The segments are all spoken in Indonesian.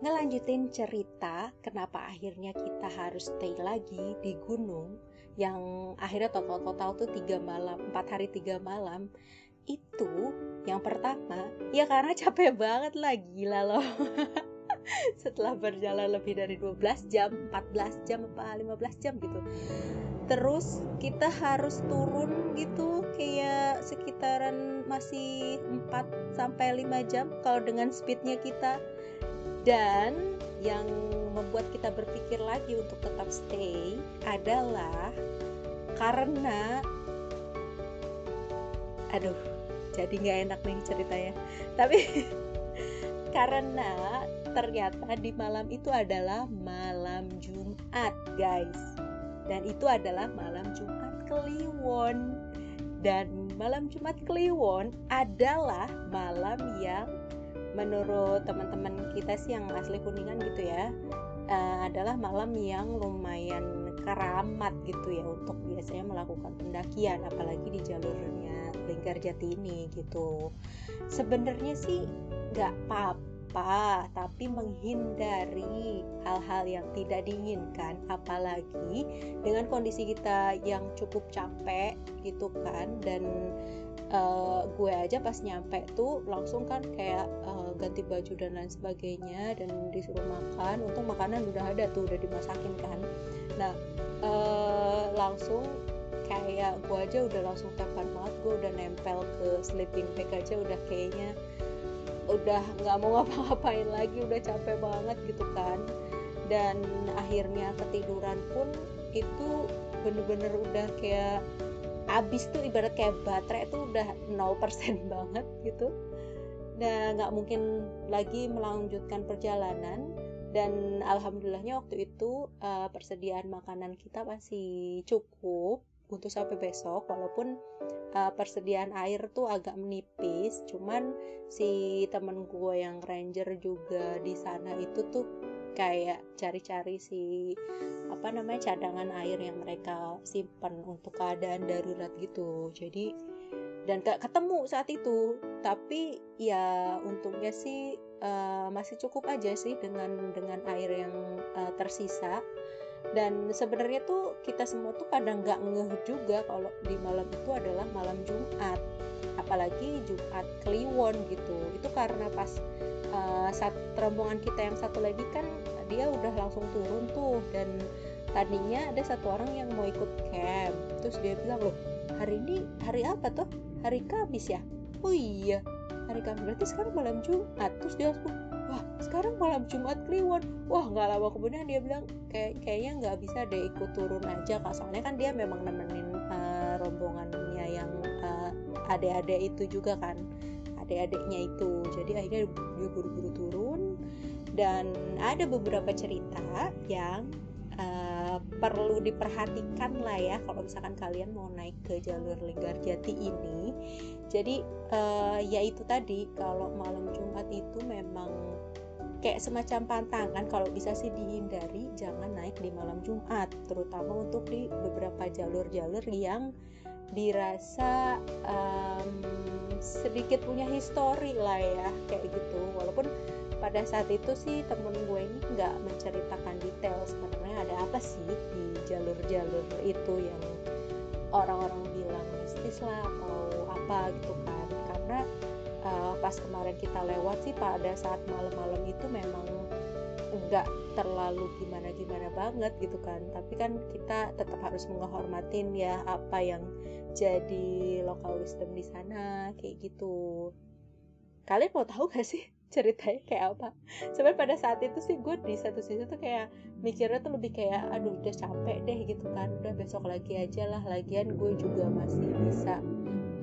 ngelanjutin cerita kenapa akhirnya kita harus stay lagi di gunung yang akhirnya total-total tuh tiga malam, empat hari tiga malam itu yang pertama ya karena capek banget lah gila loh. Setelah berjalan lebih dari 12 jam 14 jam apa 15 jam gitu. Terus kita harus turun gitu kayak sekitaran masih 4 sampai 5 jam kalau dengan speednya kita dan yang membuat kita berpikir lagi untuk tetap stay adalah karena aduh jadi nggak enak nih ceritanya. Tapi karena ternyata di malam itu adalah malam Jumat guys. Dan itu adalah malam Jumat Kliwon. Dan malam Jumat Kliwon adalah malam yang menurut teman-teman kita sih yang asli kuningan gitu ya uh, adalah malam yang lumayan keramat gitu ya untuk biasanya melakukan pendakian apalagi di jalurnya Lingkar Jati ini gitu. Sebenarnya sih nggak apa-apa tapi menghindari hal-hal yang tidak diinginkan apalagi dengan kondisi kita yang cukup capek gitu kan dan uh, gue aja pas nyampe tuh langsung kan kayak uh, ganti baju dan lain sebagainya dan disuruh makan untung makanan udah ada tuh udah dimasakin kan. Nah uh, langsung kayak gue aja udah langsung tepan banget gue udah nempel ke sleeping bag aja udah kayaknya udah nggak mau ngapa-ngapain lagi udah capek banget gitu kan. Dan akhirnya ketiduran pun itu bener-bener udah kayak abis tuh ibarat kayak baterai tuh udah 0% banget gitu. Dan nggak mungkin lagi melanjutkan perjalanan. Dan alhamdulillahnya waktu itu uh, persediaan makanan kita masih cukup untuk sampai besok walaupun uh, persediaan air tuh agak menipis cuman si temen gue yang ranger juga di sana itu tuh kayak cari-cari si apa namanya cadangan air yang mereka simpan untuk keadaan darurat gitu. Jadi dan gak ketemu saat itu. Tapi ya untungnya sih uh, masih cukup aja sih dengan dengan air yang uh, tersisa dan sebenarnya tuh kita semua tuh kadang nggak ngeh juga kalau di malam itu adalah malam Jumat. Apalagi Jumat Kliwon gitu. Itu karena pas uh, saat rombongan kita yang satu lagi kan dia udah langsung turun tuh. Dan tadinya ada satu orang yang mau ikut camp. Terus dia bilang loh hari ini hari apa tuh hari Kamis ya? Oh iya hari Kamis. Berarti sekarang malam Jumat. Terus dia langsung wah sekarang malam Jumat Kliwon. Wah nggak lama kemudian dia bilang kayak kayaknya nggak bisa deh ikut turun aja kak. Soalnya kan dia memang nemenin uh, rombongannya yang uh, adik-adik itu juga kan adik-adiknya itu. Jadi akhirnya dia buru-buru turun. Dan ada beberapa cerita yang uh, perlu diperhatikan lah ya kalau misalkan kalian mau naik ke jalur Linggarjati ini. Jadi uh, ya itu tadi kalau malam Jumat itu memang kayak semacam pantangan kalau bisa sih dihindari jangan naik di malam Jumat terutama untuk di beberapa jalur-jalur yang dirasa um, sedikit punya histori lah ya kayak gitu. Walaupun pada saat itu sih temen gue ini nggak menceritakan detail sebenarnya ada apa sih di jalur-jalur itu yang orang-orang bilang mistis lah atau apa gitu kan. Karena uh, pas kemarin kita lewat sih pada saat malam-malam itu memang nggak terlalu gimana-gimana banget gitu kan. Tapi kan kita tetap harus menghormatin ya apa yang jadi lokal wisdom di sana kayak gitu. Kalian mau tahu gak sih ceritanya kayak apa. Sebenarnya pada saat itu sih gue di satu sisi tuh kayak mikirnya tuh lebih kayak aduh udah capek deh gitu kan. Udah besok lagi aja lah lagian gue juga masih bisa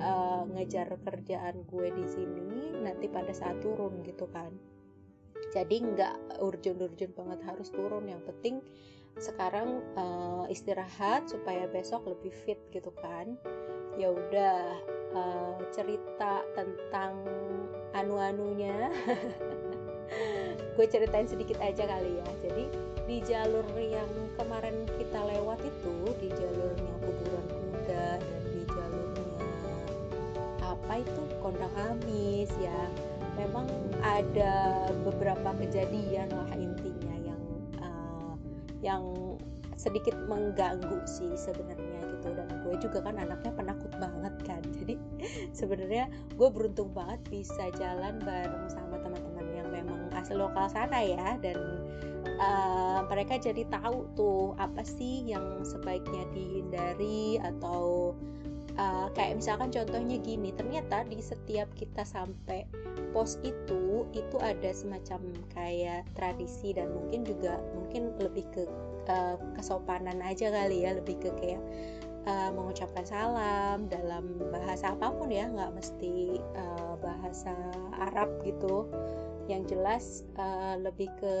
uh, ngejar kerjaan gue di sini nanti pada saat turun gitu kan. Jadi nggak urgent-urgent banget harus turun. Yang penting sekarang uh, istirahat supaya besok lebih fit gitu kan. Ya udah uh, cerita tentang anu-anunya. Gue ceritain sedikit aja kali ya. Jadi di jalur yang kemarin kita lewat itu di jalurnya kuburan kuda dan di jalurnya apa itu? Kondang amis ya. Memang ada beberapa kejadian lah intinya yang uh, yang sedikit mengganggu sih sebenarnya gue juga kan anaknya penakut banget kan. Jadi sebenarnya gue beruntung banget bisa jalan bareng sama teman-teman yang memang asal lokal sana ya. Dan uh, mereka jadi tahu tuh apa sih yang sebaiknya dihindari atau uh, kayak misalkan contohnya gini ternyata di setiap kita sampai pos itu itu ada semacam kayak tradisi dan mungkin juga mungkin lebih ke uh, kesopanan aja kali ya lebih ke kayak uh, mengucapkan salam dalam bahasa apa pun ya nggak mesti uh, bahasa Arab gitu. Yang jelas uh, lebih ke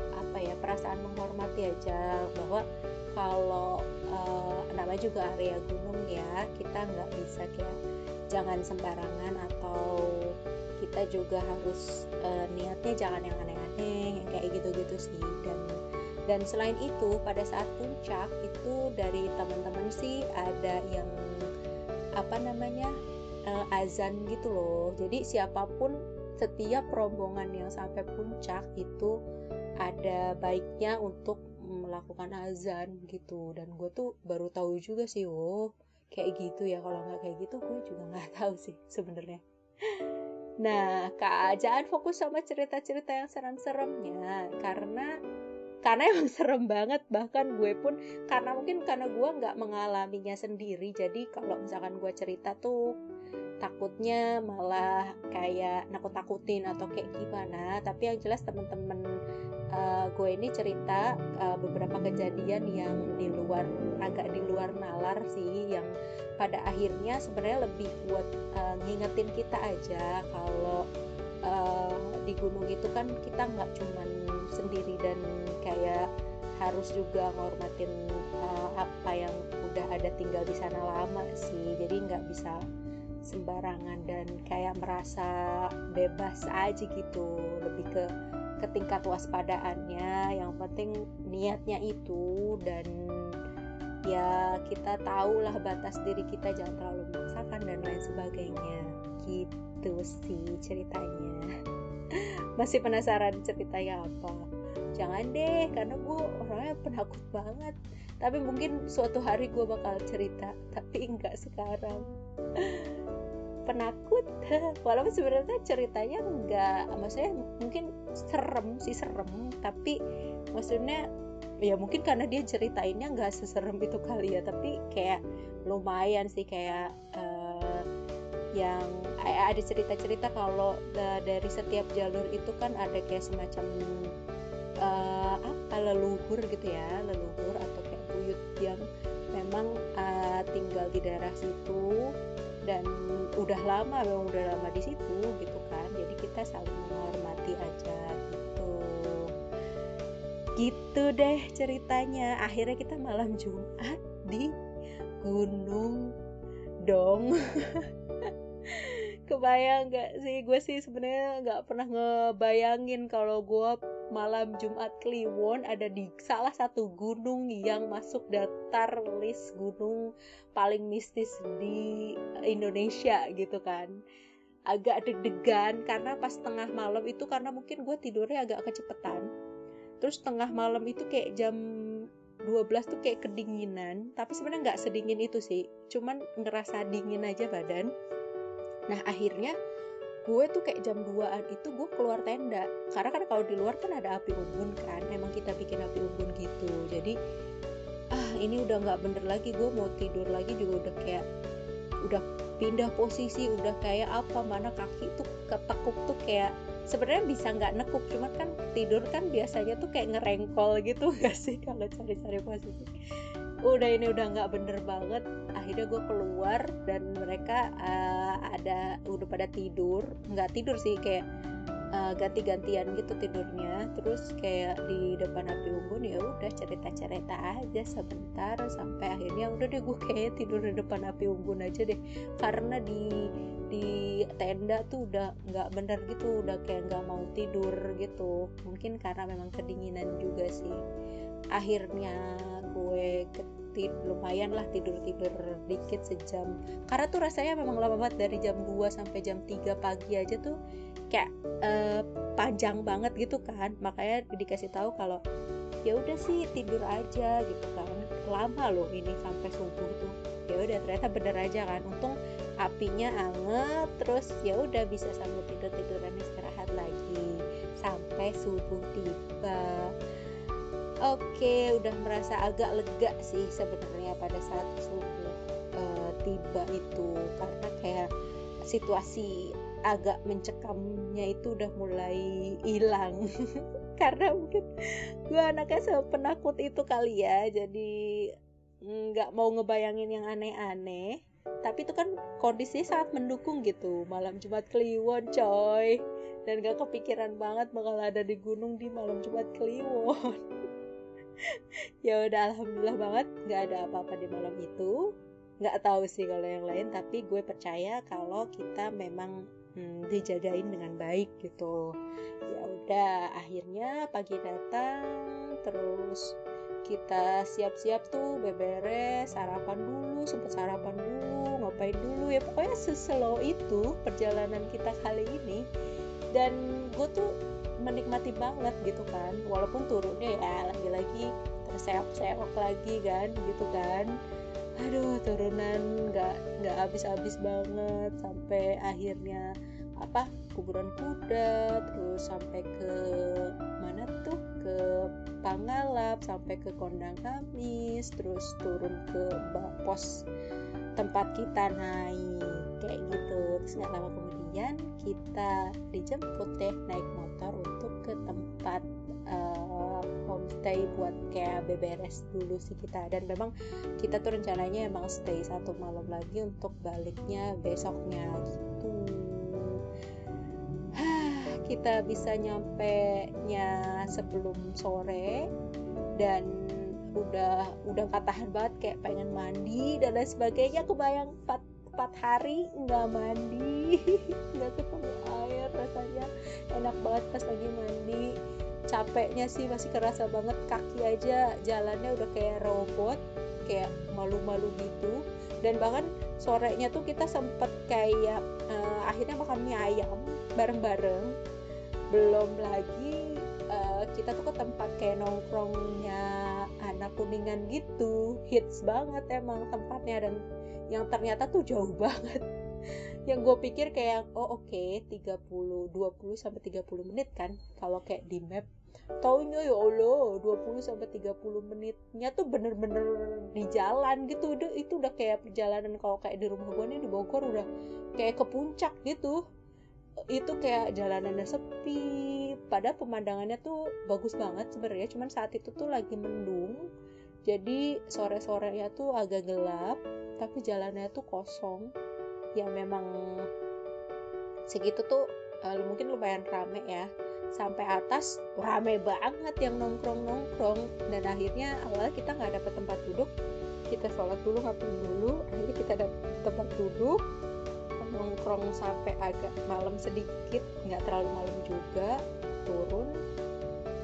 apa ya perasaan menghormati aja bahwa kalau uh, namanya juga area gunung ya kita nggak bisa kayak jangan sembarangan atau kita juga harus uh, niatnya jangan yang aneh-aneh kayak dan dan selain itu pada saat puncak itu dari teman-teman sih ada yang apa namanya uh, azan gitu loh. Jadi siapa pun setiap rombongan yang sampai puncak itu ada baiknya untuk melakukan azan gitu. Dan gue tuh baru tahu juga sih oh kayak gitu ya. Kalau nggak kayak gitu gue juga nggak tahu sih sebenarnya. Nah kak fokus sama cerita-cerita yang serem-seremnya karena karena emang serem banget bahkan gue pun karena mungkin karena gue nggak mengalaminya sendiri jadi kalau misalkan gue cerita tuh takutnya malah kayak nakut-nakutin atau kayak gimana. Tapi yang jelas temen-temen uh, gue ini cerita uh, beberapa kejadian yang di luar agak di luar nalar sih yang pada akhirnya sebenarnya lebih buat uh, ngingetin kita aja kalau uh, di gunung itu kan kita nggak cuman sendiri dan kayak harus juga menghormatin uh, apa yang udah ada tinggal di sana lama sih. Jadi nggak bisa sembarangan dan kayak merasa bebas aja gitu. Lebih ke ke tingkat waspadaannya. Yang penting niatnya itu dan ya kita tahulah batas diri kita jangan terlalu memaksakan dan lain sebagainya. Gitu sih ceritanya masih penasaran ceritanya apa. Jangan deh karena gue orangnya penakut banget. Tapi mungkin suatu hari gue bakal cerita tapi enggak sekarang. Penakut? Walaupun sebenarnya ceritanya enggak maksudnya mungkin serem sih serem. Tapi maksudnya ya mungkin karena dia ceritainnya enggak seserem itu kali ya. Tapi kayak lumayan sih kayak uh, yang ada cerita-cerita kalau dari setiap jalur itu kan ada kayak semacam uh, apa leluhur gitu ya leluhur atau kayak buyut yang memang uh, tinggal di daerah situ dan udah lama memang udah lama di situ gitu kan. Jadi kita saling menghormati aja gitu. Gitu deh ceritanya. Akhirnya kita malam Jumat di Gunung Dong kebayang gak sih? Gue sih sebenarnya nggak pernah ngebayangin kalau gue malam Jumat Kliwon ada di salah satu gunung yang masuk daftar list gunung paling mistis di Indonesia gitu kan. Agak deg-degan karena pas tengah malam itu karena mungkin gue tidurnya agak kecepetan. Terus tengah malam itu kayak jam 12 tuh kayak kedinginan tapi sebenarnya nggak sedingin itu sih. Cuman ngerasa dingin aja badan nah akhirnya gue tuh kayak jam 2an itu gue keluar tenda. Karena kan kalau di luar kan ada api unggun kan emang kita bikin api unggun gitu. Jadi ah ini udah nggak bener lagi gue mau tidur lagi juga udah kayak udah pindah posisi udah kayak apa mana kaki tuh ketekuk tuh kayak sebenarnya bisa nggak nekuk cuman kan tidur kan biasanya tuh kayak ngerengkol gitu gak sih kalau cari-cari posisi? Udah ini udah nggak bener banget akhirnya gue keluar dan mereka uh, ada udah pada tidur. Nggak tidur sih kayak uh, ganti-gantian gitu tidurnya. Terus kayak di depan api unggun ya udah cerita-cerita aja sebentar sampai akhirnya udah deh gue kayak tidur di depan api unggun aja deh. Karena di di tenda tuh udah nggak bener gitu udah kayak nggak mau tidur gitu. Mungkin karena memang kedinginan juga sih. Akhirnya gue tidur lumayan lah tidur tidur dikit sejam. Karena tuh rasanya memang lama banget dari jam 2 sampai jam 3 pagi aja tuh kayak uh, panjang banget gitu kan. Makanya dikasih tahu kalau ya udah sih tidur aja gitu kan. Lama loh ini sampai subuh tuh. Ya udah ternyata bener aja kan. Untung apinya anget terus ya udah bisa sambil tidur tiduran istirahat lagi. Sampai subuh tiba oke udah merasa agak lega sih sebenarnya pada saat subuh uh, tiba itu. Karena kayak situasi agak mencekamnya itu udah mulai hilang. Karena mungkin gue anaknya penakut itu kali ya jadi nggak mau ngebayangin yang aneh-aneh. Tapi itu kan kondisinya sangat mendukung gitu. Malam Jumat Kliwon coy. Dan gak kepikiran banget bakal ada di gunung di malam Jumat Kliwon ya udah alhamdulillah banget nggak ada apa-apa di malam itu. Nggak tahu sih kalau yang lain tapi gue percaya kalau kita memang hmm, dijagain dengan baik gitu. Ya udah akhirnya pagi datang terus kita siap-siap tuh beberes sarapan dulu sempet sarapan dulu ngapain dulu ya. Pokoknya seslow itu perjalanan kita kali ini. Dan gue tuh menikmati banget gitu kan. Walaupun turunnya ya lagi-lagi terseok-seok lagi kan gitu kan. Aduh turunan nggak nggak habis-habis banget sampai akhirnya apa kuburan kuda terus sampai ke mana tuh? Ke Pangalap sampai ke Kondang Kamis terus turun ke pos tempat kita naik kayak gitu. Terus nggak lama kemudian kita dijemput deh naik motor untuk ke tempat uh, homestay buat kayak beberes dulu sih kita. Dan memang kita tuh rencananya emang stay satu malam lagi untuk baliknya besoknya gitu. Kita bisa nyampe nya sebelum sore dan udah udah katahan banget kayak pengen mandi dan lain sebagainya. Kebayang 4, 4 hari nggak mandi. Nggak ketemu rasanya enak banget pas lagi mandi. Capeknya sih masih kerasa banget kaki aja jalannya udah kayak robot kayak malu-malu gitu. Dan bahkan sorenya tuh kita sempet kayak uh, akhirnya makan mie ayam bareng-bareng. Belum lagi uh, kita tuh ke tempat kayak nongkrongnya anak kuningan gitu. Hits banget emang tempatnya dan yang ternyata tuh jauh banget yang gue pikir kayak oh oke okay, 30 20 sampai 30 menit kan kalau kayak di map. Taunya ya Allah 20 sampai 30 menitnya tuh bener-bener di jalan gitu. Udah itu udah kayak perjalanan kalau kayak di rumah gue nih di Bogor udah kayak ke puncak gitu. Itu kayak jalanannya sepi pada pemandangannya tuh bagus banget sebenarnya. Cuman saat itu tuh lagi mendung jadi sore-sorenya tuh agak gelap tapi jalannya tuh kosong yang memang segitu tuh uh, mungkin lumayan rame ya. Sampai atas rame banget yang nongkrong nongkrong dan akhirnya awalnya kita nggak dapet tempat duduk kita sholat dulu ngapain dulu. Akhirnya kita dapet tempat duduk nongkrong sampai agak malam sedikit nggak terlalu malam juga turun.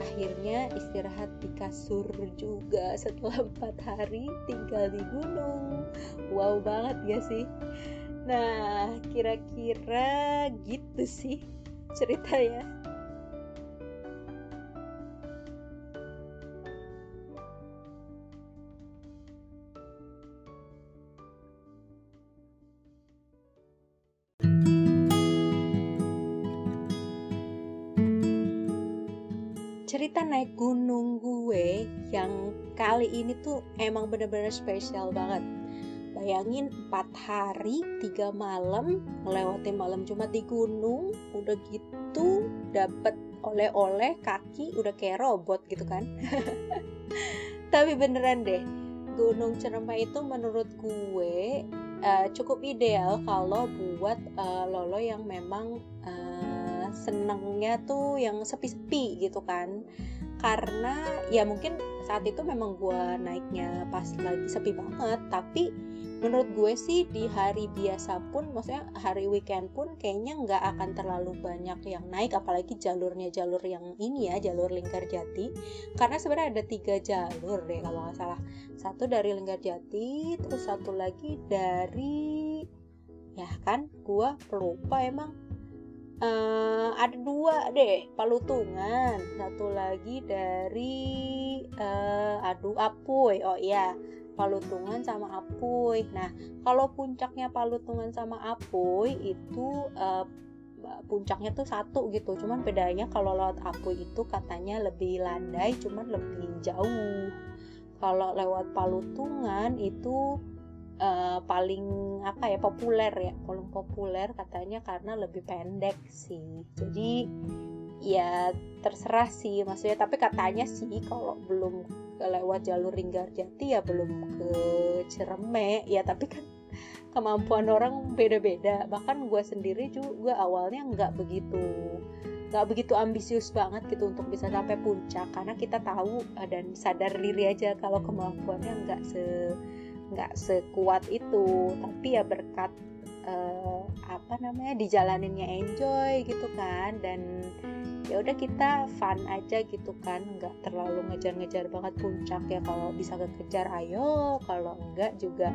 Akhirnya istirahat di kasur juga setelah empat hari tinggal di gunung. Wow banget ya sih nah kira-kira gitu sih ceritanya. Cerita naik gunung gue yang kali ini tuh emang bener-bener spesial banget bayangin 4 hari 3 malam melewati malam Jumat di gunung udah gitu dapet oleh-oleh kaki udah kayak robot gitu kan. Tapi beneran deh Gunung Ciremai itu menurut gue uh, cukup ideal kalau buat uh, lolo yang memang uh, senengnya tuh yang sepi-sepi gitu kan. Karena ya mungkin saat itu memang gue naiknya pas lagi sepi banget tapi menurut gue sih di hari biasa pun maksudnya hari weekend pun kayaknya nggak akan terlalu banyak yang naik apalagi jalurnya jalur yang ini ya jalur lingkar jati. Karena sebenarnya ada tiga jalur deh kalau nggak salah. Satu dari lingkar jati terus satu lagi dari ya kan gue pelupa emang. Uh, ada dua deh palutungan. Satu lagi dari uh, aduh apuy. Oh iya Palutungan sama Apuy. Nah, kalau puncaknya Palutungan sama Apuy itu uh, puncaknya tuh satu gitu. Cuman bedanya kalau lewat Apuy itu katanya lebih landai, cuman lebih jauh. Kalau lewat Palutungan itu uh, paling apa ya populer ya, paling populer katanya karena lebih pendek sih. Jadi ya terserah sih maksudnya. Tapi katanya sih kalau belum lewat jalur Jati ya belum ke Cireme. Ya tapi kan kemampuan orang beda-beda. Bahkan gue sendiri juga awalnya nggak begitu nggak begitu ambisius banget gitu untuk bisa sampai puncak. Karena kita tahu eh, dan sadar diri aja kalau kemampuannya nggak se nggak sekuat itu. Tapi ya berkat uh, apa namanya dijalaninnya enjoy gitu kan. Dan ya udah kita fun aja gitu kan nggak terlalu ngejar-ngejar banget puncak ya. Kalau bisa kekejar ayo. Kalau enggak juga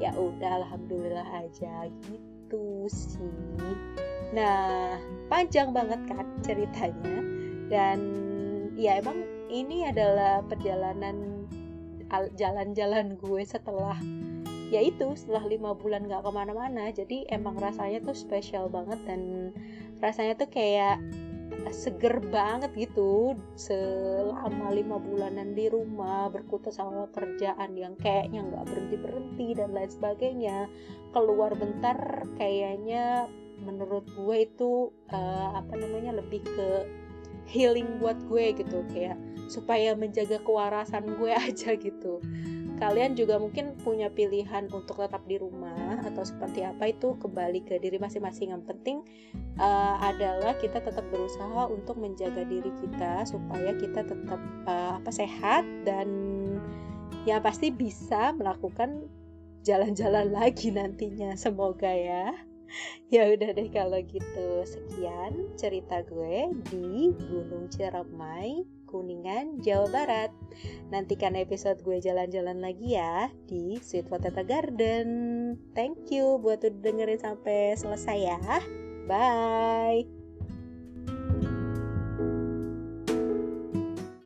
ya udah alhamdulillah aja. Gitu sih. Nah panjang banget kan ceritanya. Dan ya emang ini adalah perjalanan jalan-jalan gue setelah ya itu setelah lima bulan nggak ke mana-mana. Jadi emang rasanya tuh spesial banget dan rasanya tuh kayak seger banget gitu selama lima bulanan di rumah berkutat sama kerjaan yang kayaknya nggak berhenti berhenti dan lain sebagainya keluar bentar kayaknya menurut gue itu uh, apa namanya lebih ke healing buat gue gitu kayak supaya menjaga kewarasan gue aja gitu kalian juga mungkin punya pilihan untuk tetap di rumah atau seperti apa itu kembali ke diri masing-masing. Yang penting uh, adalah kita tetap berusaha untuk menjaga diri kita supaya kita tetap uh, apa sehat dan ya pasti bisa melakukan jalan-jalan lagi nantinya. Semoga ya. Ya udah deh kalau gitu. Sekian cerita gue di Gunung Ciremai Kuningan, Jawa Barat. Nantikan episode gue jalan-jalan lagi ya di Sweet Potato Garden. Thank you buat udah dengerin sampai selesai ya. Bye.